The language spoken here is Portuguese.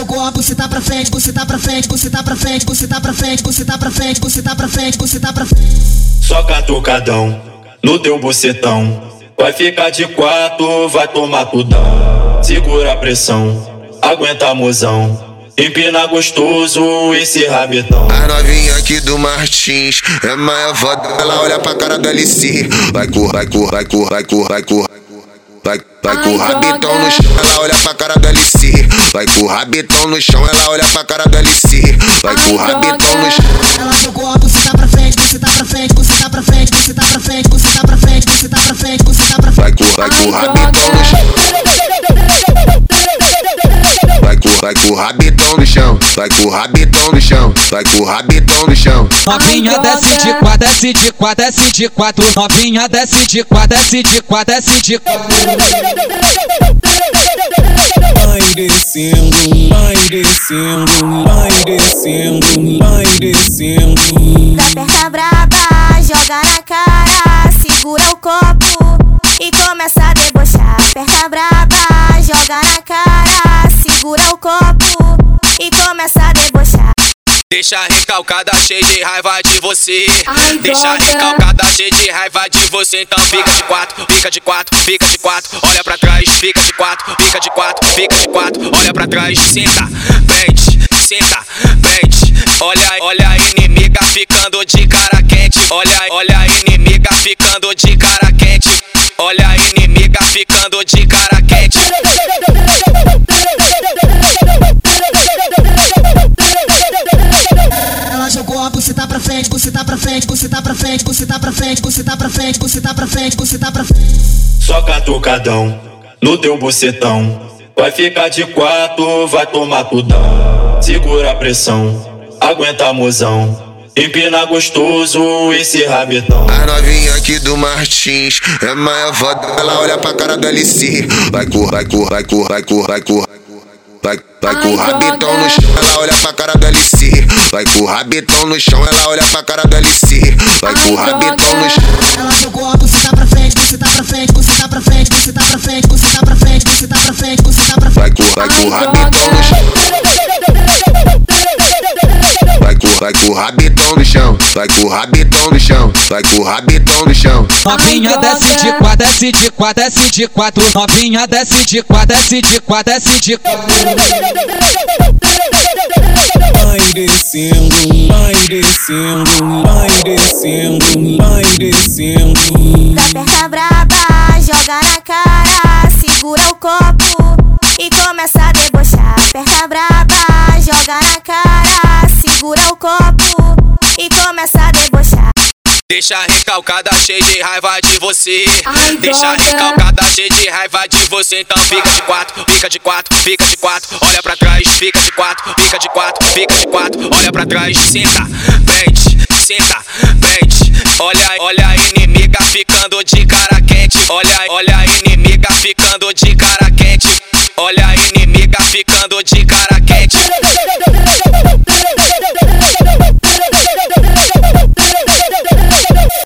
jogou a buceta pra frente, buceta pra frente, buceta pra frente, buceta pra frente, buceta pra frente, buceta pra frente, buceta pra frente. Só catucadão no teu bucetão. Vai ficar de quatro, vai tomar tudão. Segura a pressão, aguenta mozão. Empina gostoso esse rabetão. A novinha aqui do Martins é mais foda. Ela olha pra cara da Alice. Vai cor, vai cor, vai cor, vai cor, vai cor. Vai, vai com o rabetão no chão, ela olha pra cara da Alice. Vai com o rabetão no chão, ela olha pra cara da Alice. Vai com o rabetão no chão. Ela jogou a buceta pra frente, buceta pra frente, buceta pra frente, buceta pra frente, buceta pra frente, buceta pra frente, buceta pra frente. Vai com, vai com o rabetão no chão. Vai com, vai com o rabetão no chão. Vai com o rabetão no chão. Vai com o rabetão no chão. Novinha desce de quatro, desce de quatro, desce de quatro. Novinha desce de quatro, desce de quatro, desce de quatro. Vai descendo, vai descendo, vai descendo, vai descendo. Aperta braba, joga na cara, segura o copo e começa a debochar. Aperta braba, joga na cara, segura o copo e começa a debochar. Deixa recalcada cheia de raiva de você. Deixa recalcada cheia de raiva de você. Então fica de quatro, fica de quatro, fica de quatro. Olha pra trás, fica de quatro, fica de quatro, fica de quatro. Olha pra trás, senta, prende, senta, prende. Olha, olha a inimiga ficando de cara quente. Olha, olha a inimiga ficando de cara quente. Olha a inimiga ficando de cara quente. Ela jogou a buceta pra frente, buceta pra frente, buceta pra frente, buceta pra frente, buceta pra frente, buceta pra frente, buceta pra frente. Só catucadão no teu bucetão. Vai ficar de quatro, vai tomar tudão. Segura a pressão, aguenta mozão. Empina gostoso esse rabetão. A novinha aqui do Martins é mais foda. Ela olha pra cara da Alice. Vai cor, vai cor, vai cor, vai cor, vai cor. Vai, vai com o rabetão no chão, ela olha pra cara da Alice. Vai com o rabetão no chão, ela olha pra cara da Alice. Vai com o rabetão no chão. Vai com, o rabetão no chão. Vai com, vai com o rabetão no chão. Vai com o rabetão no chão. Vai com o rabetão no chão. Novinha desce de quatro, desce de quatro, desce de quatro. Novinha desce de quatro, desce de quatro, desce de quatro. Vai descendo, vai descendo, vai descendo, vai descendo. Aperta braba, joga na cara, começa a debochar. Aperta braba, joga na cara, segura o copo e começa a debochar. Deixa recalcada cheia de raiva de você. Deixa recalcada cheia de raiva de você. Então fica de quatro, fica de quatro, fica de quatro. Olha pra trás, fica de quatro, fica de quatro, fica de quatro. Olha pra trás, senta, prende, senta, prende. Olha, olha a inimiga ficando de cara quente. Olha, olha a inimiga ficando de cara quente. Olha a inimiga ficando de cara